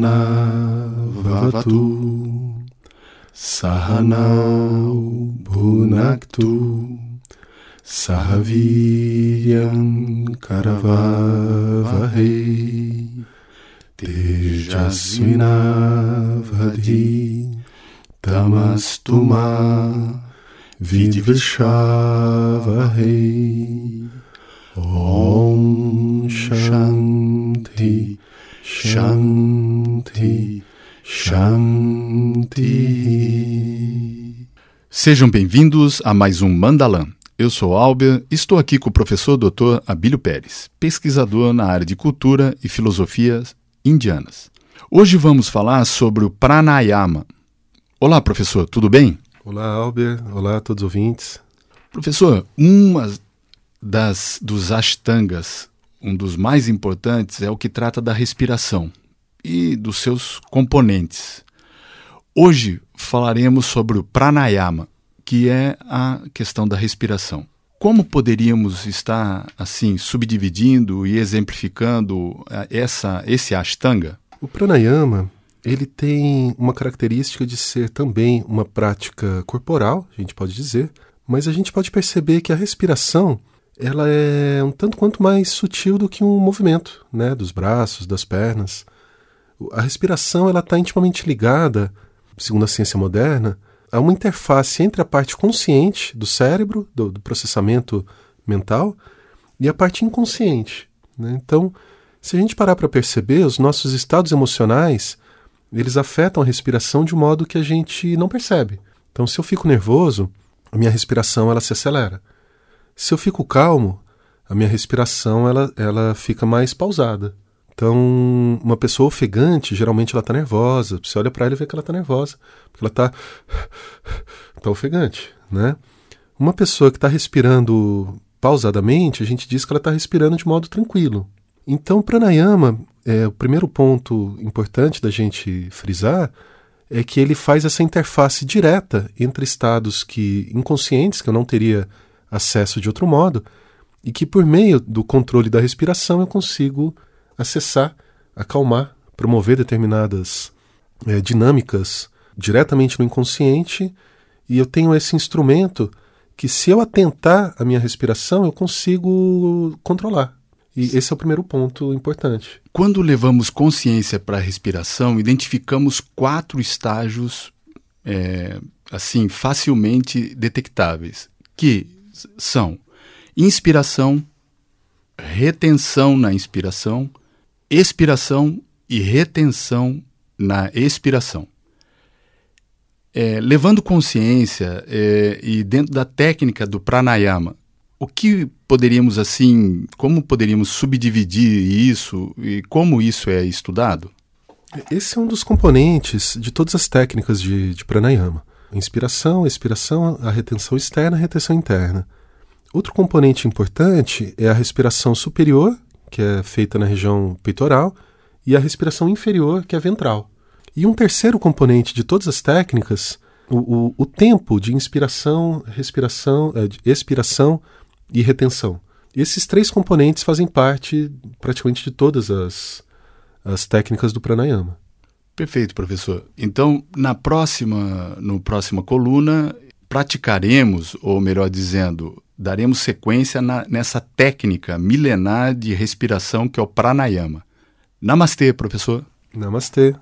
Sahana Vavatu. Sahanau Bhunaktu Sahaviryam Karavavahe. Tejasvinavadhi Tamastuma Vidvishavahe Om Shanti Sejam bem-vindos a mais um Mandalam. Eu sou Albert e estou aqui com o professor Dr. Abílio Pérez, pesquisador na área de cultura e filosofia indianas. Hoje vamos falar sobre o pranayama. Olá, professor, tudo bem? Olá, Albert. Olá a todos os ouvintes. Professor, uma das dos ashtangas, um dos mais importantes é o que trata da respiração e dos seus componentes. Hoje falaremos sobre o pranayama, que é a questão da respiração. Como poderíamos estar assim subdividindo e exemplificando eh, essa esse ashtanga? O pranayama, ele tem uma característica de ser também uma prática corporal, a gente pode dizer, mas a gente pode perceber que a respiração ela é um tanto quanto mais sutil do que um movimento, né, dos braços, das pernas. A respiração ela está intimamente ligada, segundo a ciência moderna, a uma interface entre a parte consciente do cérebro, do, do processamento mental, e a parte inconsciente. Né? Então, se a gente parar para perceber, os nossos estados emocionais eles afetam a respiração de um modo que a gente não percebe. Então, se eu fico nervoso, a minha respiração ela se acelera. Se eu fico calmo, a minha respiração ela, ela fica mais pausada. Então, uma pessoa ofegante, geralmente ela está nervosa. Você olha para ela e vê que ela está nervosa, porque ela está tá ofegante, né? Uma pessoa que está respirando pausadamente, a gente diz que ela está respirando de modo tranquilo. Então, pranayama, é, o primeiro ponto importante da gente frisar é que ele faz essa interface direta entre estados que inconscientes, que eu não teria acesso de outro modo, e que por meio do controle da respiração eu consigo acessar, acalmar, promover determinadas é, dinâmicas diretamente no inconsciente, e eu tenho esse instrumento que, se eu atentar a minha respiração, eu consigo controlar. E esse é o primeiro ponto importante. Quando levamos consciência para a respiração, identificamos quatro estágios é, assim facilmente detectáveis, que são inspiração, retenção na inspiração, expiração e retenção na expiração. É, levando consciência é, e dentro da técnica do pranayama, o que poderíamos assim, como poderíamos subdividir isso e como isso é estudado? Esse é um dos componentes de todas as técnicas de, de pranayama. Inspiração, expiração, a retenção externa, a retenção interna. Outro componente importante é a respiração superior, que é feita na região peitoral, e a respiração inferior, que é ventral. E um terceiro componente de todas as técnicas, o, o, o tempo de inspiração, respiração, de expiração e retenção. Esses três componentes fazem parte praticamente de todas as, as técnicas do pranayama. Perfeito, professor. Então, na próxima, no próxima coluna, praticaremos, ou melhor dizendo, daremos sequência na, nessa técnica milenar de respiração que é o pranayama. Namastê, professor. Namastê.